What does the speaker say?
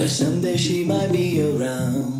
But someday she might be around.